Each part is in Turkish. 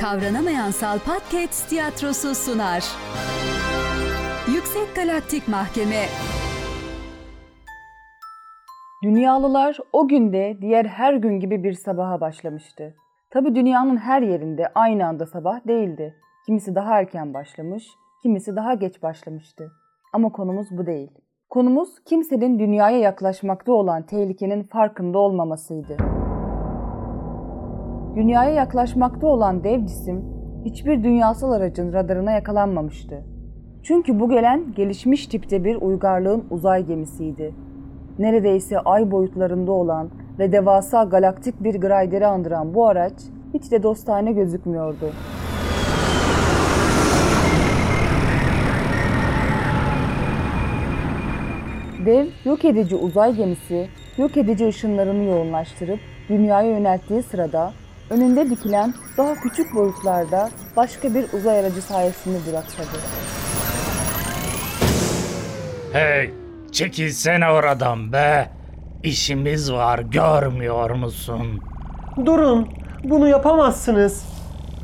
Kavranamayan Salpat tiyatrosu sunar. Yüksek Galaktik Mahkeme Dünyalılar o günde diğer her gün gibi bir sabaha başlamıştı. Tabi dünyanın her yerinde aynı anda sabah değildi. Kimisi daha erken başlamış, kimisi daha geç başlamıştı. Ama konumuz bu değil. Konumuz kimsenin dünyaya yaklaşmakta olan tehlikenin farkında olmamasıydı. Dünyaya yaklaşmakta olan dev cisim hiçbir dünyasal aracın radarına yakalanmamıştı. Çünkü bu gelen gelişmiş tipte bir uygarlığın uzay gemisiydi. Neredeyse ay boyutlarında olan ve devasa galaktik bir grayderi andıran bu araç hiç de dostane gözükmüyordu. Dev yok edici uzay gemisi yok edici ışınlarını yoğunlaştırıp dünyaya yönelttiği sırada önünde dikilen daha küçük boyutlarda başka bir uzay aracı sayesinde duraksadı. Hey, çekilsene oradan be. İşimiz var, görmüyor musun? Durun, bunu yapamazsınız.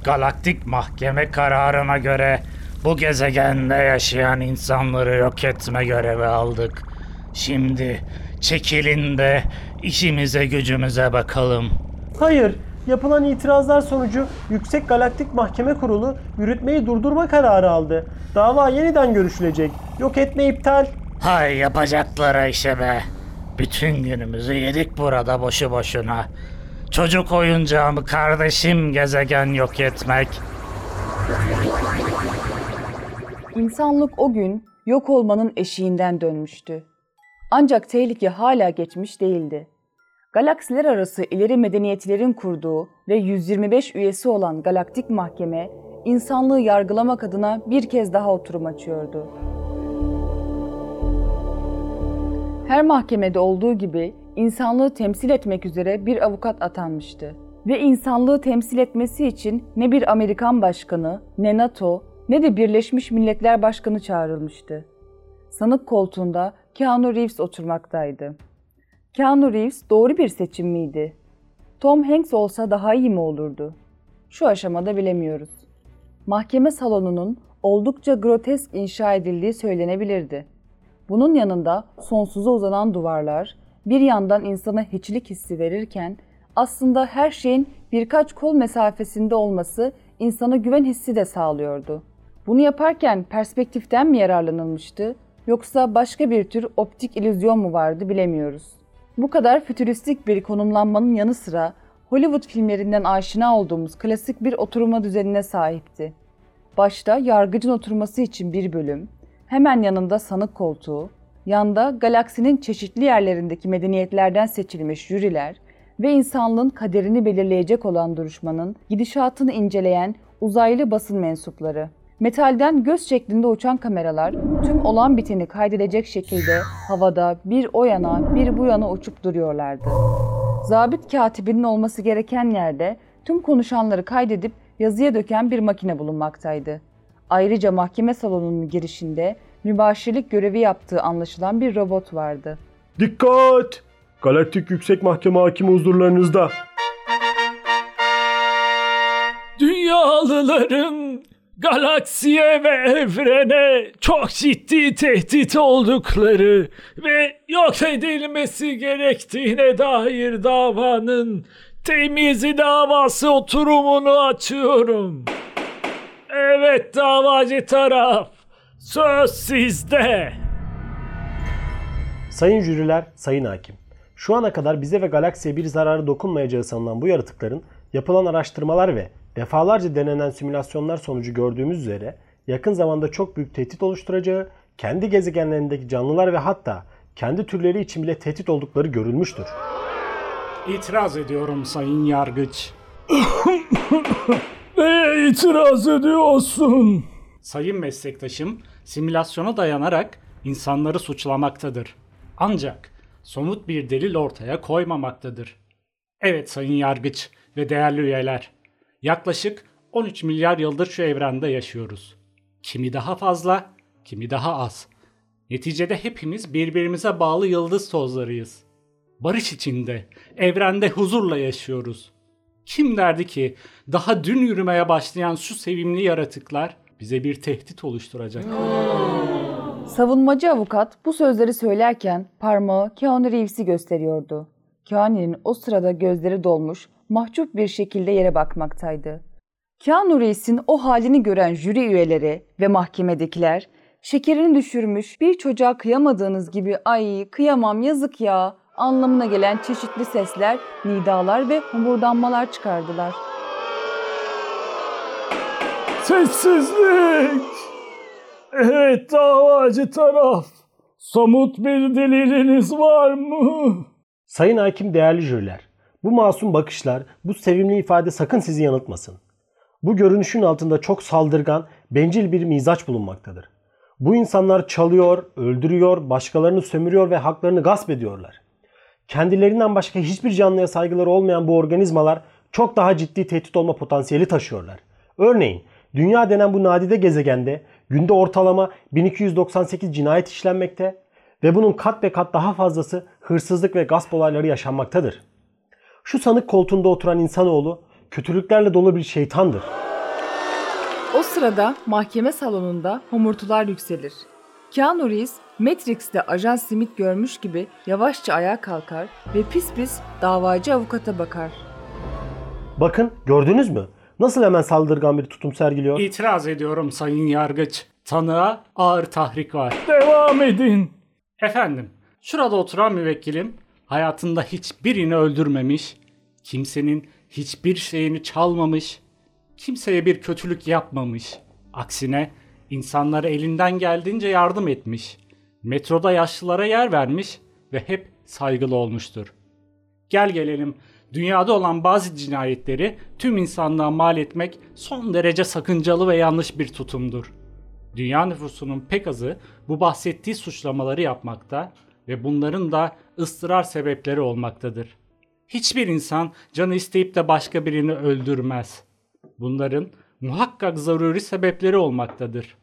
Galaktik mahkeme kararına göre bu gezegende yaşayan insanları yok etme görevi aldık. Şimdi çekilin de işimize gücümüze bakalım. Hayır, yapılan itirazlar sonucu Yüksek Galaktik Mahkeme Kurulu yürütmeyi durdurma kararı aldı. Dava yeniden görüşülecek. Yok etme iptal. Hay yapacaklara işe be. Bütün günümüzü yedik burada boşu boşuna. Çocuk oyuncağımı kardeşim gezegen yok etmek. İnsanlık o gün yok olmanın eşiğinden dönmüştü. Ancak tehlike hala geçmiş değildi. Galaksiler arası ileri medeniyetlerin kurduğu ve 125 üyesi olan Galaktik Mahkeme, insanlığı yargılamak adına bir kez daha oturum açıyordu. Her mahkemede olduğu gibi insanlığı temsil etmek üzere bir avukat atanmıştı. Ve insanlığı temsil etmesi için ne bir Amerikan başkanı, ne NATO, ne de Birleşmiş Milletler Başkanı çağrılmıştı. Sanık koltuğunda Keanu Reeves oturmaktaydı. Keanu Reeves doğru bir seçim miydi? Tom Hanks olsa daha iyi mi olurdu? Şu aşamada bilemiyoruz. Mahkeme salonunun oldukça grotesk inşa edildiği söylenebilirdi. Bunun yanında sonsuza uzanan duvarlar bir yandan insana hiçlik hissi verirken aslında her şeyin birkaç kol mesafesinde olması insana güven hissi de sağlıyordu. Bunu yaparken perspektiften mi yararlanılmıştı yoksa başka bir tür optik illüzyon mu vardı bilemiyoruz. Bu kadar fütüristik bir konumlanmanın yanı sıra Hollywood filmlerinden aşina olduğumuz klasik bir oturma düzenine sahipti. Başta yargıcın oturması için bir bölüm, hemen yanında sanık koltuğu, yanda galaksinin çeşitli yerlerindeki medeniyetlerden seçilmiş jüriler ve insanlığın kaderini belirleyecek olan duruşmanın gidişatını inceleyen uzaylı basın mensupları. Metalden göz şeklinde uçan kameralar tüm olan biteni kaydedecek şekilde havada bir o yana bir bu yana uçup duruyorlardı. Zabit katibinin olması gereken yerde tüm konuşanları kaydedip yazıya döken bir makine bulunmaktaydı. Ayrıca mahkeme salonunun girişinde mübaşirlik görevi yaptığı anlaşılan bir robot vardı. Dikkat! Galaktik Yüksek Mahkeme hakimi huzurlarınızda. Dünyalıların galaksiye ve evrene çok ciddi tehdit oldukları ve yok edilmesi gerektiğine dair davanın temizi davası oturumunu açıyorum. Evet davacı taraf, söz sizde. Sayın jüriler, sayın hakim. Şu ana kadar bize ve galaksiye bir zararı dokunmayacağı sanılan bu yaratıkların yapılan araştırmalar ve defalarca denenen simülasyonlar sonucu gördüğümüz üzere yakın zamanda çok büyük tehdit oluşturacağı, kendi gezegenlerindeki canlılar ve hatta kendi türleri için bile tehdit oldukları görülmüştür. İtiraz ediyorum sayın yargıç. Neye itiraz ediyorsun? Sayın meslektaşım simülasyona dayanarak insanları suçlamaktadır. Ancak somut bir delil ortaya koymamaktadır. Evet sayın yargıç ve değerli üyeler. Yaklaşık 13 milyar yıldır şu evrende yaşıyoruz. Kimi daha fazla, kimi daha az. Neticede hepimiz birbirimize bağlı yıldız tozlarıyız. Barış içinde, evrende huzurla yaşıyoruz. Kim derdi ki daha dün yürümeye başlayan şu sevimli yaratıklar bize bir tehdit oluşturacak? Savunmacı avukat bu sözleri söylerken parmağı Keanu Reeves'i gösteriyordu. Keanu'nun o sırada gözleri dolmuş, mahcup bir şekilde yere bakmaktaydı. Keanu Reeves'in o halini gören jüri üyeleri ve mahkemedekiler, şekerini düşürmüş bir çocuğa kıyamadığınız gibi ay kıyamam yazık ya anlamına gelen çeşitli sesler, nidalar ve homurdanmalar çıkardılar. Sessizlik! Evet davacı taraf. Somut bir deliliniz var mı? Sayın hakim değerli jüriler, bu masum bakışlar, bu sevimli ifade sakın sizi yanıltmasın. Bu görünüşün altında çok saldırgan, bencil bir mizaç bulunmaktadır. Bu insanlar çalıyor, öldürüyor, başkalarını sömürüyor ve haklarını gasp ediyorlar. Kendilerinden başka hiçbir canlıya saygıları olmayan bu organizmalar çok daha ciddi tehdit olma potansiyeli taşıyorlar. Örneğin dünya denen bu nadide gezegende günde ortalama 1298 cinayet işlenmekte ve bunun kat be kat daha fazlası hırsızlık ve gasp olayları yaşanmaktadır. Şu sanık koltuğunda oturan insanoğlu kötülüklerle dolu bir şeytandır. O sırada mahkeme salonunda homurtular yükselir. Keanu Reeves, Matrix'te Ajan Smith görmüş gibi yavaşça ayağa kalkar ve pis pis davacı avukata bakar. Bakın gördünüz mü? Nasıl hemen saldırgan bir tutum sergiliyor? İtiraz ediyorum sayın yargıç. Tanığa ağır tahrik var. Devam edin. Efendim, şurada oturan müvekkilim hayatında hiçbirini öldürmemiş, kimsenin hiçbir şeyini çalmamış, kimseye bir kötülük yapmamış. Aksine insanlara elinden geldiğince yardım etmiş. Metroda yaşlılara yer vermiş ve hep saygılı olmuştur. Gel gelelim dünyada olan bazı cinayetleri tüm insanlığa mal etmek son derece sakıncalı ve yanlış bir tutumdur. Dünya nüfusunun pek azı bu bahsettiği suçlamaları yapmakta ve bunların da ıstırar sebepleri olmaktadır. Hiçbir insan canı isteyip de başka birini öldürmez. Bunların muhakkak zaruri sebepleri olmaktadır.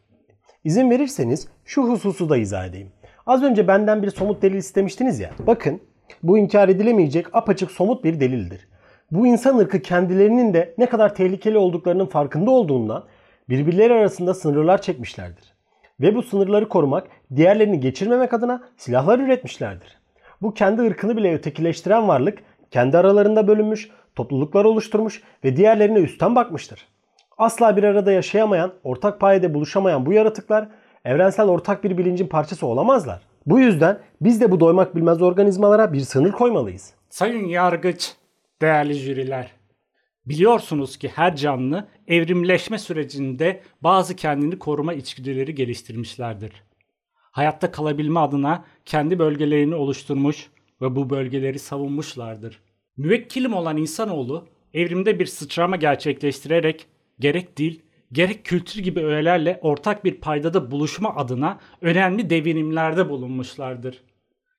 İzin verirseniz şu hususu da izah edeyim. Az önce benden bir somut delil istemiştiniz ya. Bakın bu inkar edilemeyecek apaçık somut bir delildir. Bu insan ırkı kendilerinin de ne kadar tehlikeli olduklarının farkında olduğundan birbirleri arasında sınırlar çekmişlerdir. Ve bu sınırları korumak, diğerlerini geçirmemek adına silahlar üretmişlerdir. Bu kendi ırkını bile ötekileştiren varlık kendi aralarında bölünmüş, topluluklar oluşturmuş ve diğerlerine üstten bakmıştır. Asla bir arada yaşayamayan, ortak payede buluşamayan bu yaratıklar evrensel ortak bir bilincin parçası olamazlar. Bu yüzden biz de bu doymak bilmez organizmalara bir sınır koymalıyız. Sayın yargıç, değerli jüriler. Biliyorsunuz ki her canlı evrimleşme sürecinde bazı kendini koruma içgüdüleri geliştirmişlerdir. Hayatta kalabilme adına kendi bölgelerini oluşturmuş ve bu bölgeleri savunmuşlardır. Müvekkilim olan insanoğlu evrimde bir sıçrama gerçekleştirerek gerek dil, gerek kültür gibi öğelerle ortak bir paydada buluşma adına önemli devinimlerde bulunmuşlardır.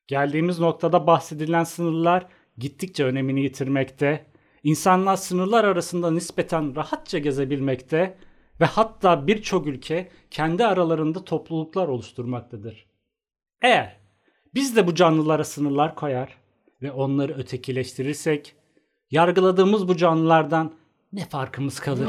Geldiğimiz noktada bahsedilen sınırlar gittikçe önemini yitirmekte, insanlar sınırlar arasında nispeten rahatça gezebilmekte ve hatta birçok ülke kendi aralarında topluluklar oluşturmaktadır. Eğer biz de bu canlılara sınırlar koyar ve onları ötekileştirirsek, yargıladığımız bu canlılardan ne farkımız kalır?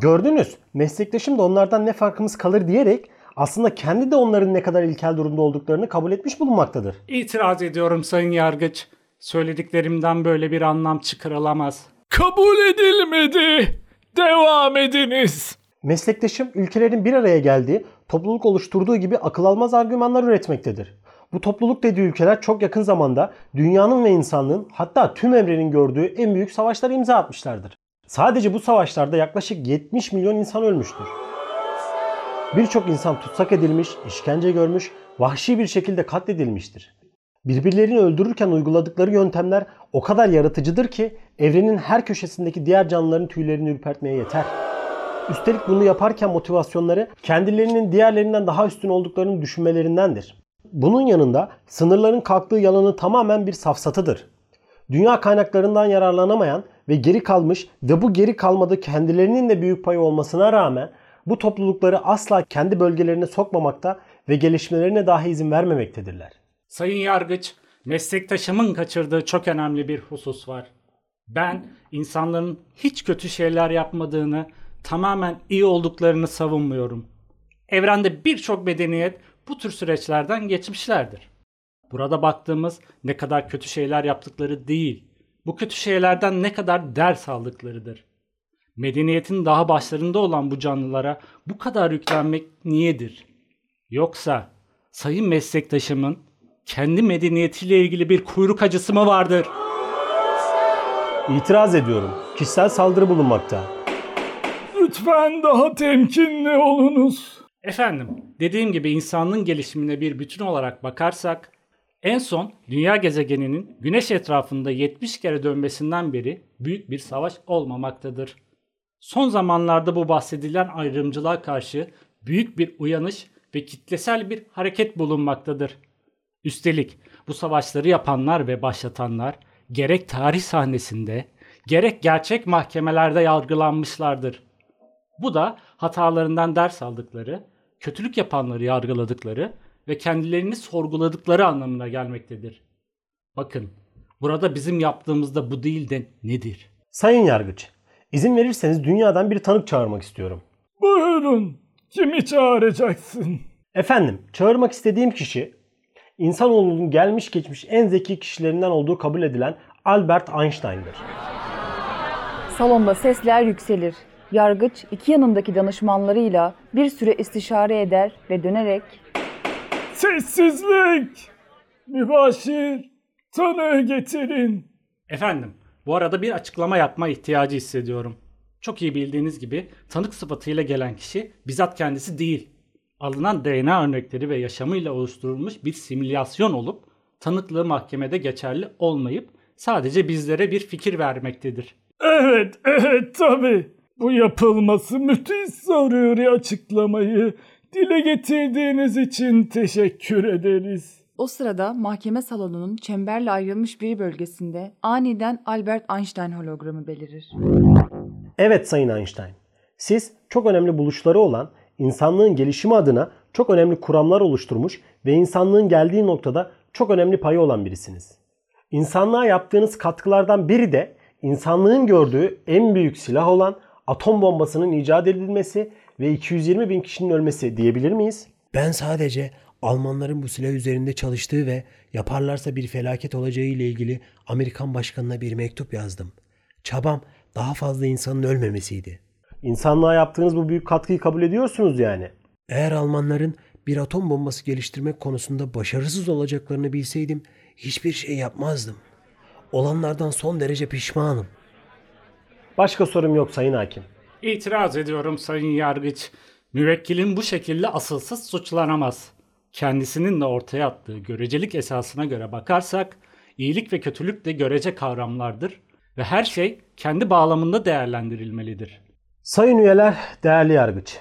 Gördünüz, meslektaşım da onlardan ne farkımız kalır diyerek aslında kendi de onların ne kadar ilkel durumda olduklarını kabul etmiş bulunmaktadır. İtiraz ediyorum sayın yargıç. Söylediklerimden böyle bir anlam çıkarılamaz. Kabul edilmedi. Devam ediniz. Meslektaşım ülkelerin bir araya geldiği, topluluk oluşturduğu gibi akıl almaz argümanlar üretmektedir. Bu topluluk dediği ülkeler çok yakın zamanda dünyanın ve insanlığın hatta tüm evrenin gördüğü en büyük savaşlara imza atmışlardır. Sadece bu savaşlarda yaklaşık 70 milyon insan ölmüştür. Birçok insan tutsak edilmiş, işkence görmüş, vahşi bir şekilde katledilmiştir. Birbirlerini öldürürken uyguladıkları yöntemler o kadar yaratıcıdır ki evrenin her köşesindeki diğer canlıların tüylerini ürpertmeye yeter. Üstelik bunu yaparken motivasyonları kendilerinin diğerlerinden daha üstün olduklarını düşünmelerindendir. Bunun yanında sınırların kalktığı yalanı tamamen bir safsatıdır. Dünya kaynaklarından yararlanamayan ve geri kalmış ve bu geri kalmada kendilerinin de büyük payı olmasına rağmen bu toplulukları asla kendi bölgelerine sokmamakta ve gelişmelerine dahi izin vermemektedirler. Sayın yargıç, meslektaşımın kaçırdığı çok önemli bir husus var. Ben insanların hiç kötü şeyler yapmadığını, tamamen iyi olduklarını savunmuyorum. Evrende birçok medeniyet bu tür süreçlerden geçmişlerdir. Burada baktığımız ne kadar kötü şeyler yaptıkları değil, bu kötü şeylerden ne kadar ders aldıklarıdır. Medeniyetin daha başlarında olan bu canlılara bu kadar yüklenmek niyedir? Yoksa sayın meslektaşımın kendi medeniyetiyle ilgili bir kuyruk acısı mı vardır? İtiraz ediyorum. Kişisel saldırı bulunmakta. Lütfen daha temkinli olunuz. Efendim, dediğim gibi insanlığın gelişimine bir bütün olarak bakarsak, en son dünya gezegeninin güneş etrafında 70 kere dönmesinden beri büyük bir savaş olmamaktadır. Son zamanlarda bu bahsedilen ayrımcılığa karşı büyük bir uyanış ve kitlesel bir hareket bulunmaktadır. Üstelik bu savaşları yapanlar ve başlatanlar gerek tarih sahnesinde gerek gerçek mahkemelerde yargılanmışlardır. Bu da hatalarından ders aldıkları, kötülük yapanları yargıladıkları ve kendilerini sorguladıkları anlamına gelmektedir. Bakın, burada bizim yaptığımızda bu değil de nedir? Sayın Yargıç, izin verirseniz dünyadan bir tanık çağırmak istiyorum. Buyurun. Kimi çağıracaksın? Efendim, çağırmak istediğim kişi insanoğlunun gelmiş geçmiş en zeki kişilerinden olduğu kabul edilen Albert Einstein'dır. Salonda sesler yükselir. Yargıç iki yanındaki danışmanlarıyla bir süre istişare eder ve dönerek Sessizlik. Mübaşir. Tanığı getirin. Efendim, bu arada bir açıklama yapma ihtiyacı hissediyorum. Çok iyi bildiğiniz gibi tanık sıfatıyla gelen kişi bizzat kendisi değil. Alınan DNA örnekleri ve yaşamıyla oluşturulmuş bir simülasyon olup tanıklığı mahkemede geçerli olmayıp sadece bizlere bir fikir vermektedir. Evet, evet tabii. Bu yapılması müthiş zaruri açıklamayı dile getirdiğiniz için teşekkür ederiz. O sırada mahkeme salonunun çemberle ayrılmış bir bölgesinde aniden Albert Einstein hologramı belirir. Evet Sayın Einstein, siz çok önemli buluşları olan insanlığın gelişimi adına çok önemli kuramlar oluşturmuş ve insanlığın geldiği noktada çok önemli payı olan birisiniz. İnsanlığa yaptığınız katkılardan biri de insanlığın gördüğü en büyük silah olan atom bombasının icat edilmesi ve 220 bin kişinin ölmesi diyebilir miyiz? Ben sadece Almanların bu silah üzerinde çalıştığı ve yaparlarsa bir felaket olacağı ile ilgili Amerikan başkanına bir mektup yazdım. Çabam daha fazla insanın ölmemesiydi. İnsanlığa yaptığınız bu büyük katkıyı kabul ediyorsunuz yani. Eğer Almanların bir atom bombası geliştirmek konusunda başarısız olacaklarını bilseydim hiçbir şey yapmazdım. Olanlardan son derece pişmanım. Başka sorum yok Sayın Hakim. İtiraz ediyorum Sayın Yargıç. Müvekkilin bu şekilde asılsız suçlanamaz. Kendisinin de ortaya attığı görecelik esasına göre bakarsak, iyilik ve kötülük de görece kavramlardır ve her şey kendi bağlamında değerlendirilmelidir. Sayın üyeler, değerli yargıç.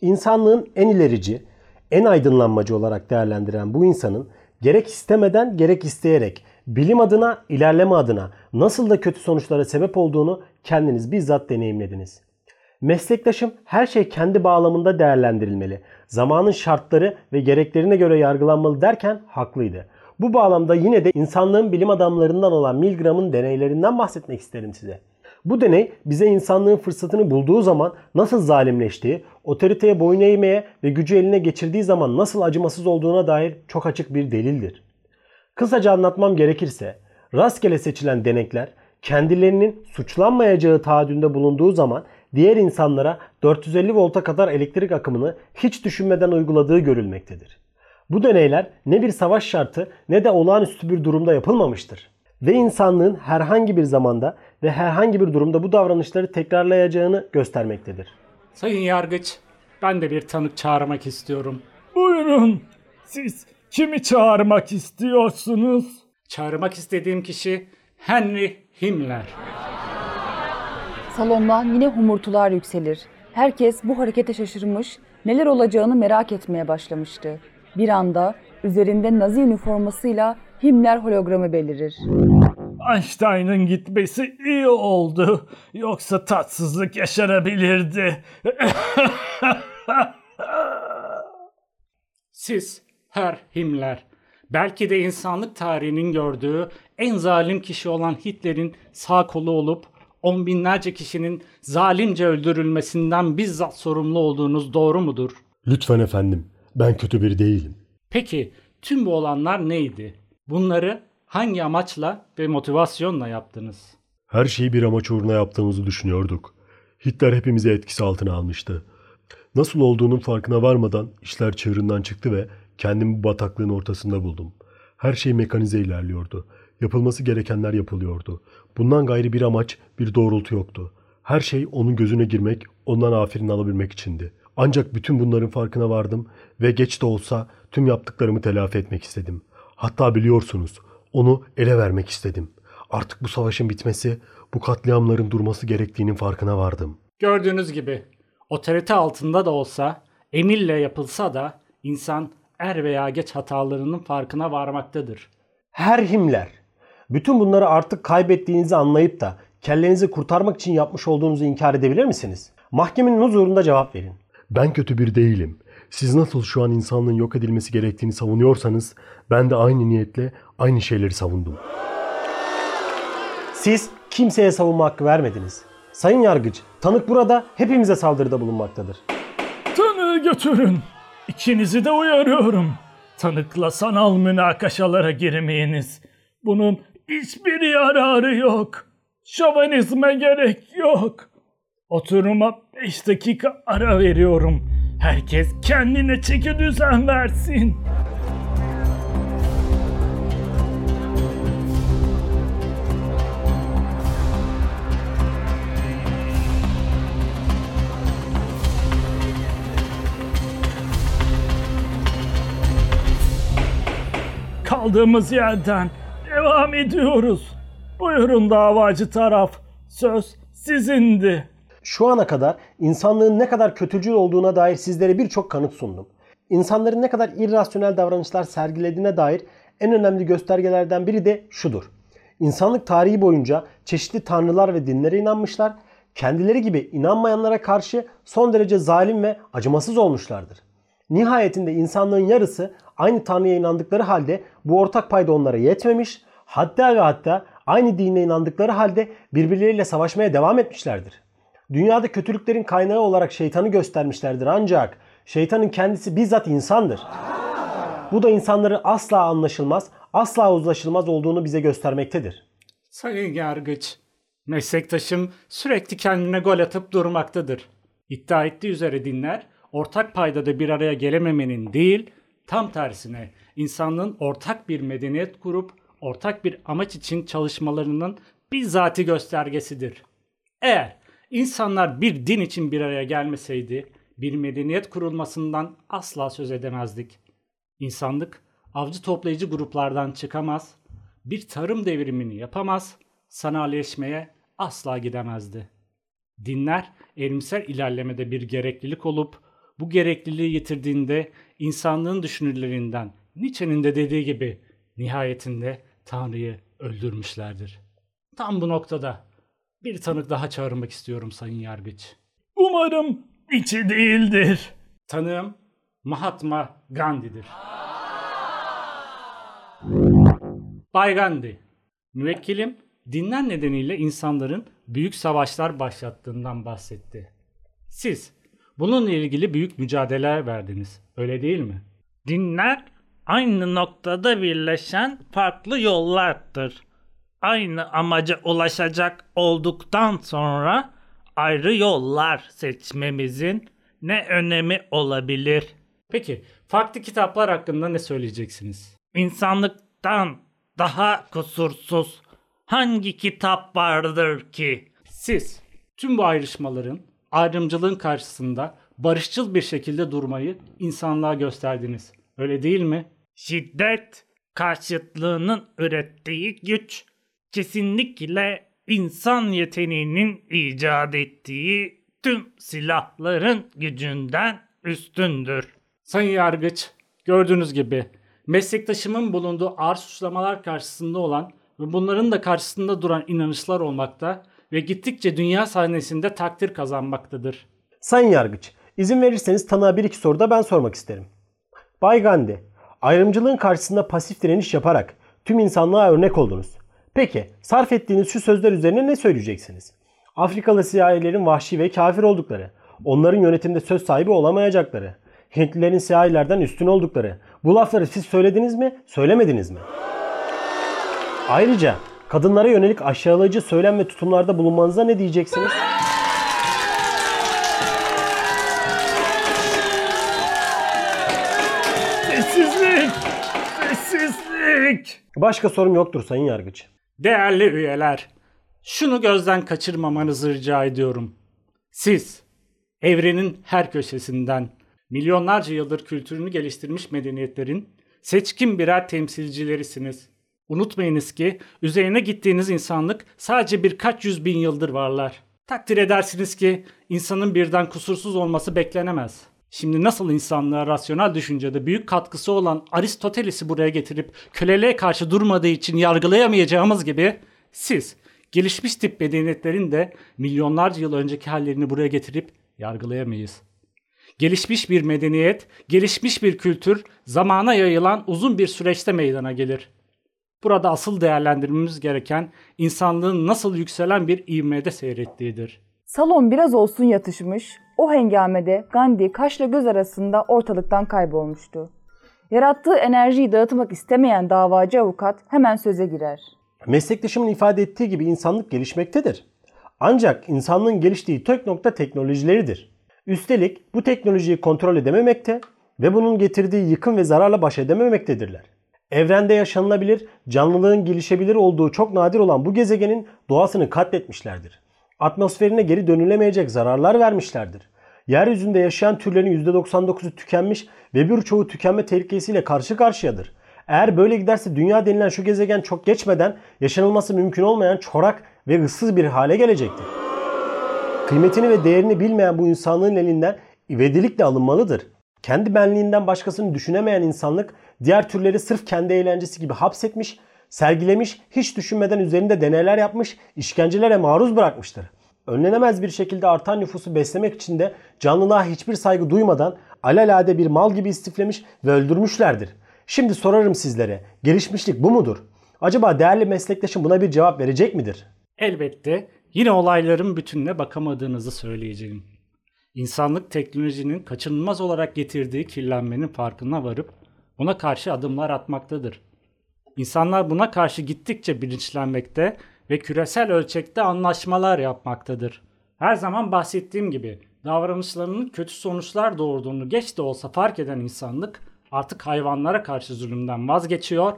İnsanlığın en ilerici, en aydınlanmacı olarak değerlendiren bu insanın gerek istemeden gerek isteyerek bilim adına, ilerleme adına nasıl da kötü sonuçlara sebep olduğunu kendiniz bizzat deneyimlediniz. Meslektaşım her şey kendi bağlamında değerlendirilmeli. Zamanın şartları ve gereklerine göre yargılanmalı derken haklıydı. Bu bağlamda yine de insanlığın bilim adamlarından olan Milgram'ın deneylerinden bahsetmek isterim size. Bu deney bize insanlığın fırsatını bulduğu zaman nasıl zalimleştiği, otoriteye boyun eğmeye ve gücü eline geçirdiği zaman nasıl acımasız olduğuna dair çok açık bir delildir. Kısaca anlatmam gerekirse, rastgele seçilen denekler kendilerinin suçlanmayacağı taahhüdünde bulunduğu zaman diğer insanlara 450 volta kadar elektrik akımını hiç düşünmeden uyguladığı görülmektedir. Bu deneyler ne bir savaş şartı ne de olağanüstü bir durumda yapılmamıştır. Ve insanlığın herhangi bir zamanda ve herhangi bir durumda bu davranışları tekrarlayacağını göstermektedir. Sayın Yargıç, ben de bir tanık çağırmak istiyorum. Buyurun. Siz kimi çağırmak istiyorsunuz? Çağırmak istediğim kişi Henry Himmler. Salondan yine humurtular yükselir. Herkes bu harekete şaşırmış, neler olacağını merak etmeye başlamıştı. Bir anda üzerinde Nazi üniformasıyla Himmler hologramı belirir. Einstein'ın gitmesi iyi oldu. Yoksa tatsızlık yaşanabilirdi. Siz, Herr Himmler, Belki de insanlık tarihinin gördüğü en zalim kişi olan Hitler'in sağ kolu olup on binlerce kişinin zalimce öldürülmesinden bizzat sorumlu olduğunuz doğru mudur? Lütfen efendim. Ben kötü biri değilim. Peki tüm bu olanlar neydi? Bunları hangi amaçla ve motivasyonla yaptınız? Her şeyi bir amaç uğruna yaptığımızı düşünüyorduk. Hitler hepimizi etkisi altına almıştı. Nasıl olduğunun farkına varmadan işler çığırından çıktı ve kendimi bataklığın ortasında buldum. Her şey mekanize ilerliyordu. Yapılması gerekenler yapılıyordu. Bundan gayri bir amaç, bir doğrultu yoktu. Her şey onun gözüne girmek, ondan aferin alabilmek içindi. Ancak bütün bunların farkına vardım ve geç de olsa tüm yaptıklarımı telafi etmek istedim. Hatta biliyorsunuz, onu ele vermek istedim. Artık bu savaşın bitmesi, bu katliamların durması gerektiğinin farkına vardım. Gördüğünüz gibi otorite altında da olsa, emirle yapılsa da insan er veya geç hatalarının farkına varmaktadır. Her Himmler. Bütün bunları artık kaybettiğinizi anlayıp da kellenizi kurtarmak için yapmış olduğunuzu inkar edebilir misiniz? Mahkemenin huzurunda cevap verin. Ben kötü bir değilim. Siz nasıl şu an insanlığın yok edilmesi gerektiğini savunuyorsanız ben de aynı niyetle aynı şeyleri savundum. Siz kimseye savunma hakkı vermediniz. Sayın Yargıç, tanık burada hepimize saldırıda bulunmaktadır. Tanığı götürün. İkinizi de uyarıyorum. Tanıkla sanal münakaşalara girmeyiniz. Bunun hiçbir yararı yok. Şavanizme gerek yok. Oturuma 5 dakika ara veriyorum. Herkes kendine çeki düzen versin. Kaldığımız yerden devam ediyoruz. Buyurun davacı taraf. Söz sizindi. Şu ana kadar insanlığın ne kadar kötücül olduğuna dair sizlere birçok kanıt sundum. İnsanların ne kadar irrasyonel davranışlar sergilediğine dair en önemli göstergelerden biri de şudur. İnsanlık tarihi boyunca çeşitli tanrılar ve dinlere inanmışlar, kendileri gibi inanmayanlara karşı son derece zalim ve acımasız olmuşlardır. Nihayetinde insanlığın yarısı aynı tanrıya inandıkları halde bu ortak payda onlara yetmemiş, hatta ve hatta aynı dine inandıkları halde birbirleriyle savaşmaya devam etmişlerdir. Dünyada kötülüklerin kaynağı olarak şeytanı göstermişlerdir ancak şeytanın kendisi bizzat insandır. Bu da insanların asla anlaşılmaz, asla uzlaşılmaz olduğunu bize göstermektedir. Sayın Yargıç, meslektaşım sürekli kendine gol atıp durmaktadır. İddia ettiği üzere dinler ortak paydada bir araya gelememenin değil, tam tersine insanlığın ortak bir medeniyet kurup ortak bir amaç için çalışmalarının bizzati göstergesidir. Eğer insanlar bir din için bir araya gelmeseydi, bir medeniyet kurulmasından asla söz edemezdik. İnsanlık avcı toplayıcı gruplardan çıkamaz, bir tarım devrimini yapamaz, sanayileşmeye asla gidemezdi. Dinler elimsel ilerlemede bir gereklilik olup bu gerekliliği yitirdiğinde insanlığın düşünürlerinden Nietzsche'nin de dediği gibi nihayetinde Tanrı'yı öldürmüşlerdir. Tam bu noktada bir tanık daha çağırmak istiyorum Sayın Yargıç. Umarım içi değildir. Tanığım Mahatma Gandhi'dir. Bay Gandhi, müvekkilim dinler nedeniyle insanların büyük savaşlar başlattığından bahsetti. Siz bununla ilgili büyük mücadeleler verdiniz, öyle değil mi? Dinler aynı noktada birleşen farklı yollardır. Aynı amaca ulaşacak olduktan sonra ayrı yollar seçmemizin ne önemi olabilir? Peki, farklı kitaplar hakkında ne söyleyeceksiniz? İnsanlıktan daha kusursuz hangi kitap vardır ki? Siz tüm bu ayrışmaların, ayrımcılığın karşısında barışçıl bir şekilde durmayı insanlığa gösterdiniz. Öyle değil mi? Şiddet karşıtlığının ürettiği güç kesinlikle insan yeteneğinin icat ettiği tüm silahların gücünden üstündür. Sayın Yargıç, gördüğünüz gibi meslektaşımın bulunduğu ağır suçlamalar karşısında olan ve bunların da karşısında duran inanışlar olmakta ve gittikçe dünya sahnesinde takdir kazanmaktadır. Sayın Yargıç, izin verirseniz tanığa bir iki soru da ben sormak isterim. Bay Gandhi, Ayrımcılığın karşısında pasif direniş yaparak tüm insanlığa örnek oldunuz. Peki sarf ettiğiniz şu sözler üzerine ne söyleyeceksiniz? Afrikalı siyahilerin vahşi ve kafir oldukları, onların yönetimde söz sahibi olamayacakları, Hintlilerin siyahilerden üstün oldukları. Bu lafları siz söylediniz mi, söylemediniz mi? Ayrıca kadınlara yönelik aşağılayıcı söylem ve tutumlarda bulunmanıza ne diyeceksiniz? Sessizlik! Sessizlik! Başka sorum yoktur Sayın Yargıç. Değerli üyeler, şunu gözden kaçırmamanızı rica ediyorum. Siz, evrenin her köşesinden, milyonlarca yıldır kültürünü geliştirmiş medeniyetlerin seçkin birer temsilcilerisiniz. Unutmayınız ki üzerine gittiğiniz insanlık sadece birkaç yüz bin yıldır varlar. Takdir edersiniz ki insanın birden kusursuz olması beklenemez. Şimdi nasıl insanlığa rasyonel düşüncede büyük katkısı olan Aristoteles'i buraya getirip köleliğe karşı durmadığı için yargılayamayacağımız gibi siz gelişmiş tip medeniyetlerin de milyonlarca yıl önceki hallerini buraya getirip yargılayamayız. Gelişmiş bir medeniyet, gelişmiş bir kültür zamana yayılan uzun bir süreçte meydana gelir. Burada asıl değerlendirmemiz gereken insanlığın nasıl yükselen bir ivmede seyrettiğidir. Salon biraz olsun yatışmış, o hengamede Gandhi kaşla göz arasında ortalıktan kaybolmuştu. Yarattığı enerjiyi dağıtmak istemeyen davacı avukat hemen söze girer. Meslektaşımın ifade ettiği gibi insanlık gelişmektedir. Ancak insanlığın geliştiği tek nokta teknolojileridir. Üstelik bu teknolojiyi kontrol edememekte ve bunun getirdiği yıkım ve zararla baş edememektedirler. Evrende yaşanılabilir, canlılığın gelişebilir olduğu çok nadir olan bu gezegenin doğasını katletmişlerdir. Atmosferine geri dönülemeyecek zararlar vermişlerdir. Yeryüzünde yaşayan türlerin %99'u tükenmiş ve birçoğu tükenme tehlikesiyle karşı karşıyadır. Eğer böyle giderse dünya denilen şu gezegen çok geçmeden yaşanılması mümkün olmayan çorak ve ıssız bir hale gelecektir. Kıymetini ve değerini bilmeyen bu insanlığın elinden ivedilikle alınmalıdır. Kendi benliğinden başkasını düşünemeyen insanlık diğer türleri sırf kendi eğlencesi gibi hapsetmiş, sergilemiş, hiç düşünmeden üzerinde deneyler yapmış, işkencelere maruz bırakmıştır. Önlenemez bir şekilde artan nüfusu beslemek için de canlılığa hiçbir saygı duymadan alelade bir mal gibi istiflemiş ve öldürmüşlerdir. Şimdi sorarım sizlere, gelişmişlik bu mudur? Acaba değerli meslektaşım buna bir cevap verecek midir? Elbette yine olayların bütününe bakamadığınızı söyleyeceğim. İnsanlık teknolojinin kaçınılmaz olarak getirdiği kirlenmenin farkına varıp buna karşı adımlar atmaktadır. İnsanlar buna karşı gittikçe bilinçlenmekte ve küresel ölçekte anlaşmalar yapmaktadır. Her zaman bahsettiğim gibi davranışlarının kötü sonuçlar doğurduğunu geç de olsa fark eden insanlık artık hayvanlara karşı zulümden vazgeçiyor,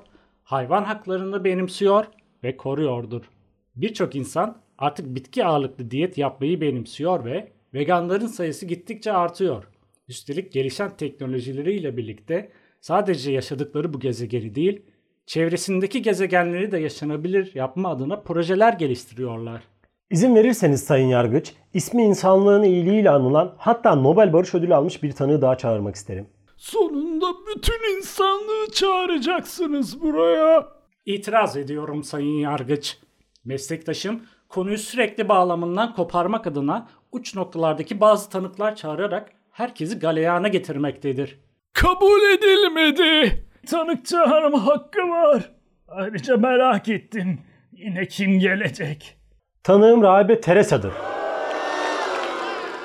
hayvan haklarını benimsiyor ve koruyordur. Birçok insan artık bitki ağırlıklı diyet yapmayı benimsiyor ve veganların sayısı gittikçe artıyor. Üstelik gelişen teknolojileriyle birlikte sadece yaşadıkları bu gezegeni değil, çevresindeki gezegenleri de yaşanabilir yapma adına projeler geliştiriyorlar. İzin verirseniz Sayın Yargıç, ismi insanlığın iyiliğiyle anılan hatta Nobel Barış Ödülü almış bir tanığı daha çağırmak isterim. Sonunda bütün insanlığı çağıracaksınız buraya. İtiraz ediyorum Sayın Yargıç. Meslektaşım konuyu sürekli bağlamından koparmak adına uç noktalardaki bazı tanıklar çağırarak herkesi galeyana getirmektedir. Kabul edilmedi. Tanık çağırma hakkı var. Ayrıca merak ettim. Yine kim gelecek? Tanığım Rahibe Teresa'dır.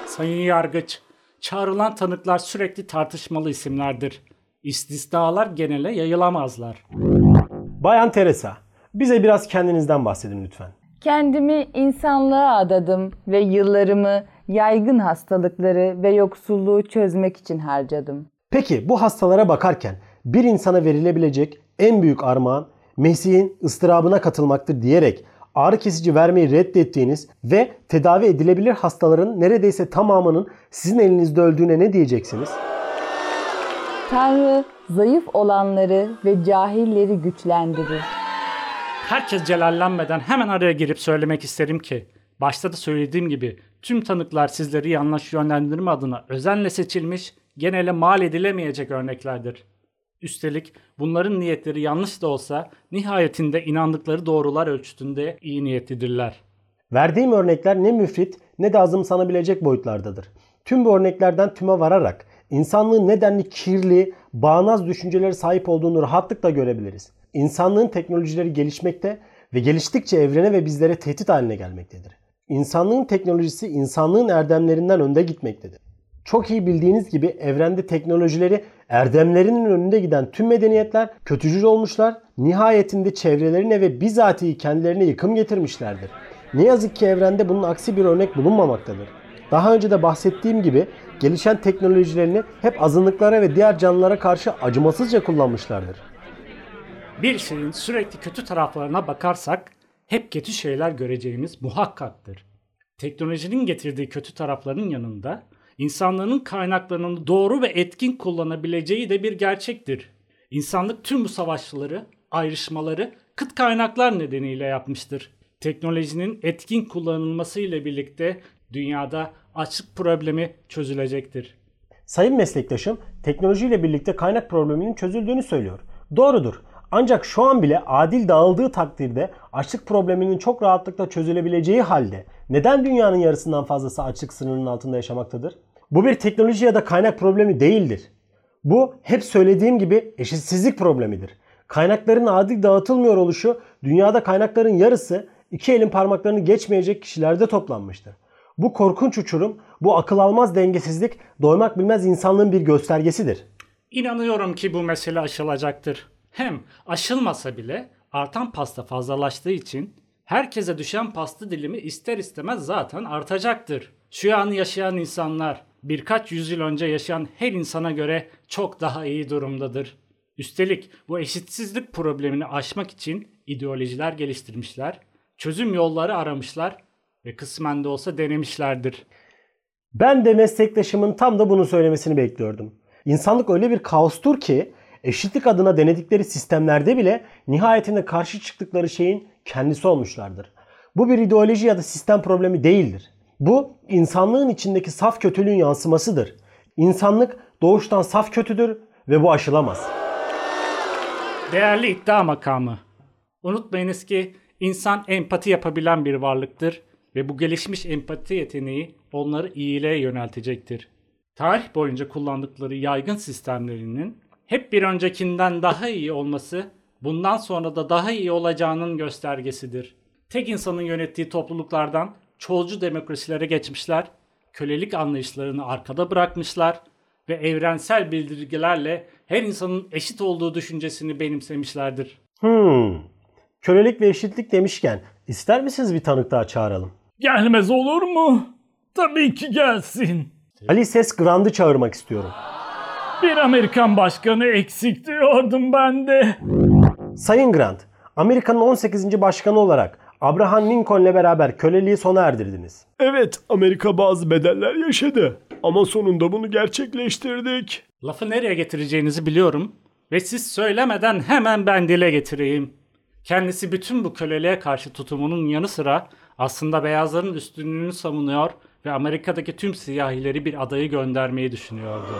Sayın Yargıç, çağrılan tanıklar sürekli tartışmalı isimlerdir. İstisnalar genele yayılamazlar. Bayan Teresa, bize biraz kendinizden bahsedin lütfen. Kendimi insanlığa adadım ve yıllarımı yaygın hastalıkları ve yoksulluğu çözmek için harcadım. Peki bu hastalara bakarken bir insana verilebilecek en büyük armağan Mesih'in ıstırabına katılmaktır diyerek ağrı kesici vermeyi reddettiğiniz ve tedavi edilebilir hastaların neredeyse tamamının sizin elinizde öldüğüne ne diyeceksiniz? Tanrı zayıf olanları ve cahilleri güçlendirir. Herkes celallenmeden hemen araya girip söylemek isterim ki, başta da söylediğim gibi tüm tanıklar sizleri yanlış yönlendirme adına özenle seçilmiş, genele mal edilemeyecek örneklerdir. Üstelik bunların niyetleri yanlış da olsa nihayetinde inandıkları doğrular ölçütünde iyi niyetlidirler. Verdiğim örnekler ne müfrit ne de azımsanabilecek boyutlardadır. Tüm bu örneklerden tüme vararak insanlığın nedenli kirli, bağnaz düşüncelere sahip olduğunu rahatlıkla görebiliriz. İnsanlığın teknolojileri gelişmekte ve geliştikçe evrene ve bizlere tehdit haline gelmektedir. İnsanlığın teknolojisi insanlığın erdemlerinden önde gitmektedir. Çok iyi bildiğiniz gibi evrende teknolojileri erdemlerinin önünde giden tüm medeniyetler kötücül olmuşlar, nihayetinde çevrelerine ve bizatihi kendilerine yıkım getirmişlerdir. Ne yazık ki evrende bunun aksi bir örnek bulunmamaktadır. Daha önce de bahsettiğim gibi gelişen teknolojilerini hep azınlıklara ve diğer canlılara karşı acımasızca kullanmışlardır. Bir şeyin sürekli kötü taraflarına bakarsak hep kötü şeyler göreceğimiz muhakkaktır. Teknolojinin getirdiği kötü tarafların yanında insanlığın kaynaklarını doğru ve etkin kullanabileceği de bir gerçektir. İnsanlık tüm bu savaşları, ayrışmaları kıt kaynaklar nedeniyle yapmıştır. Teknolojinin etkin kullanılması ile birlikte dünyada açlık problemi çözülecektir. Sayın meslektaşım teknolojiyle birlikte kaynak probleminin çözüldüğünü söylüyor. Doğrudur. Ancak şu an bile adil dağıldığı takdirde açlık probleminin çok rahatlıkla çözülebileceği halde neden dünyanın yarısından fazlası açlık sınırının altında yaşamaktadır? Bu bir teknoloji ya da kaynak problemi değildir. Bu hep söylediğim gibi eşitsizlik problemidir. Kaynakların adil dağıtılmıyor oluşu dünyada kaynakların yarısı iki elin parmaklarını geçmeyecek kişilerde toplanmıştır. Bu korkunç uçurum, bu akıl almaz dengesizlik doymak bilmez insanlığın bir göstergesidir. İnanıyorum ki bu mesele aşılacaktır. Hem aşılmasa bile artan pasta fazlalaştığı için herkese düşen pasta dilimi ister istemez zaten artacaktır. Şu an yaşayan insanlar birkaç yüzyıl önce yaşayan her insana göre çok daha iyi durumdadır. Üstelik bu eşitsizlik problemini aşmak için ideolojiler geliştirmişler, çözüm yolları aramışlar ve kısmen de olsa denemişlerdir. Ben de meslektaşımın tam da bunu söylemesini bekliyordum. İnsanlık öyle bir kaostur ki eşitlik adına denedikleri sistemlerde bile nihayetinde karşı çıktıkları şeyin kendisi olmuşlardır. Bu bir ideoloji ya da sistem problemi değildir. Bu insanlığın içindeki saf kötülüğün yansımasıdır. İnsanlık doğuştan saf kötüdür ve bu aşılamaz. Değerli iddia makamı. Unutmayınız ki insan empati yapabilen bir varlıktır ve bu gelişmiş empati yeteneği onları iyiliğe yöneltecektir. Tarih boyunca kullandıkları yaygın sistemlerinin hep bir öncekinden daha iyi olması bundan sonra da daha iyi olacağının göstergesidir. Tek insanın yönettiği topluluklardan çoğulcu demokrasilere geçmişler, kölelik anlayışlarını arkada bırakmışlar ve evrensel bildirgelerle her insanın eşit olduğu düşüncesini benimsemişlerdir. Hmm. Kölelik ve eşitlik demişken ister misiniz bir tanık daha çağıralım? Gelmez olur mu? Tabii ki gelsin. Ali Ses Grand'ı çağırmak istiyorum. Bir Amerikan başkanı eksik diyordum ben de. Sayın Grant, Amerika'nın 18. başkanı olarak Abraham Lincoln'le beraber köleliği sona erdirdiniz. Evet Amerika bazı bedeller yaşadı ama sonunda bunu gerçekleştirdik. Lafı nereye getireceğinizi biliyorum ve siz söylemeden hemen ben dile getireyim. Kendisi bütün bu köleliğe karşı tutumunun yanı sıra aslında beyazların üstünlüğünü savunuyor ve Amerika'daki tüm siyahileri bir adayı göndermeyi düşünüyordu.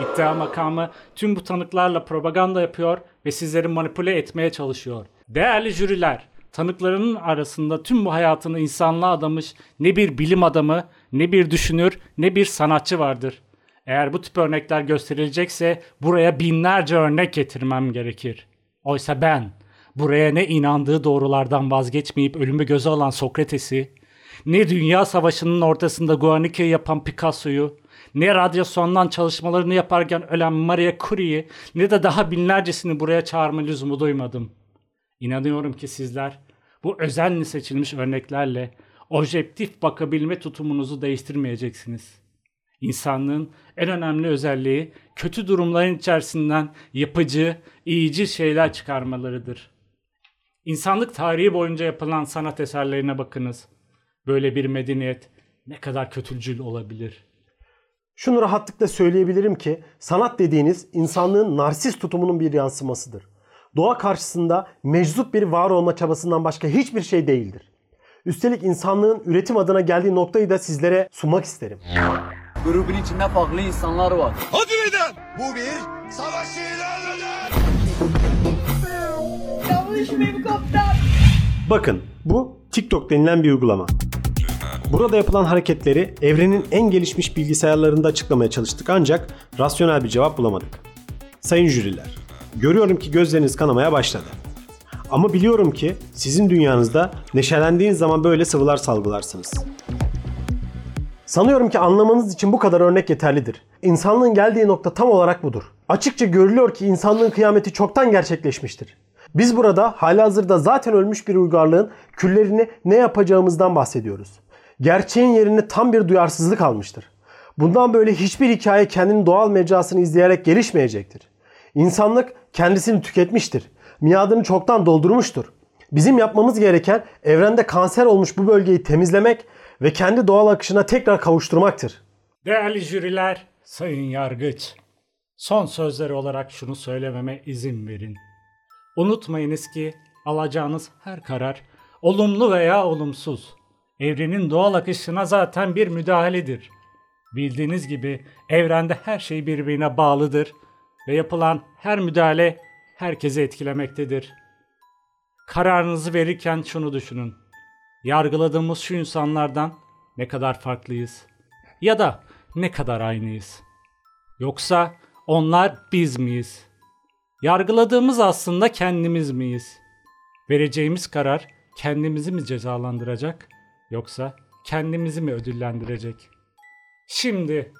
İddia makamı tüm bu tanıklarla propaganda yapıyor ve sizleri manipüle etmeye çalışıyor. Değerli jüriler, tanıklarının arasında tüm bu hayatını insanlığa adamış ne bir bilim adamı, ne bir düşünür, ne bir sanatçı vardır. Eğer bu tip örnekler gösterilecekse buraya binlerce örnek getirmem gerekir. Oysa ben buraya ne inandığı doğrulardan vazgeçmeyip ölümü göze alan Sokrates'i, ne Dünya Savaşı'nın ortasında Guernica'yı yapan Picasso'yu, ne radyasyondan çalışmalarını yaparken ölen Maria Curie'yi ne de daha binlercesini buraya çağırma lüzumu duymadım. İnanıyorum ki sizler bu özenli seçilmiş örneklerle objektif bakabilme tutumunuzu değiştirmeyeceksiniz. İnsanlığın en önemli özelliği kötü durumların içerisinden yapıcı, iyici şeyler çıkarmalarıdır. İnsanlık tarihi boyunca yapılan sanat eserlerine bakınız. Böyle bir medeniyet ne kadar kötücül olabilir. Şunu rahatlıkla söyleyebilirim ki sanat dediğiniz insanlığın narsist tutumunun bir yansımasıdır. Doğa karşısında meczup bir var olma çabasından başka hiçbir şey değildir. Üstelik insanlığın üretim adına geldiği noktayı da sizlere sunmak isterim. Grubun içinde farklı insanlar var. Hadi neden? Bu bir savaş ilanıdır. Yanlış mıyım kaptan? Bakın bu TikTok denilen bir uygulama. Burada yapılan hareketleri evrenin en gelişmiş bilgisayarlarında açıklamaya çalıştık ancak rasyonel bir cevap bulamadık. Sayın jüriler, görüyorum ki gözleriniz kanamaya başladı. Ama biliyorum ki sizin dünyanızda neşelendiğiniz zaman böyle sıvılar salgılarsınız. Sanıyorum ki anlamanız için bu kadar örnek yeterlidir. İnsanlığın geldiği nokta tam olarak budur. Açıkça görülüyor ki insanlığın kıyameti çoktan gerçekleşmiştir. Biz burada halihazırda zaten ölmüş bir uygarlığın küllerini ne yapacağımızdan bahsediyoruz. Gerçeğin yerini tam bir duyarsızlık almıştır. Bundan böyle hiçbir hikaye kendinin doğal mecrasını izleyerek gelişmeyecektir. İnsanlık kendisini tüketmiştir. Miadını çoktan doldurmuştur. Bizim yapmamız gereken evrende kanser olmuş bu bölgeyi temizlemek ve kendi doğal akışına tekrar kavuşturmaktır. Değerli jüriler, sayın yargıç. Son sözleri olarak şunu söylememe izin verin. Unutmayınız ki alacağınız her karar olumlu veya olumsuz evrenin doğal akışına zaten bir müdahaledir. Bildiğiniz gibi evrende her şey birbirine bağlıdır ve yapılan her müdahale herkesi etkilemektedir. Kararınızı verirken şunu düşünün. Yargıladığımız şu insanlardan ne kadar farklıyız ya da ne kadar aynıyız. Yoksa onlar biz miyiz? Yargıladığımız aslında kendimiz miyiz? Vereceğimiz karar kendimizi mi cezalandıracak yoksa kendimizi mi ödüllendirecek? Şimdi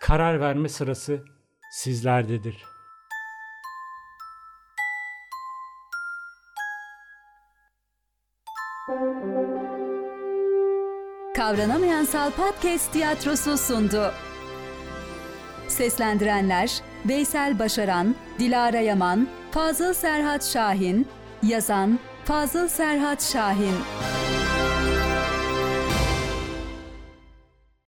karar verme sırası sizlerdedir. Kavranamayansal Podcast Tiyatrosu sundu. Seslendirenler Veysel Başaran, Dilara Yaman, Fazıl Serhat Şahin, yazan Fazıl Serhat Şahin.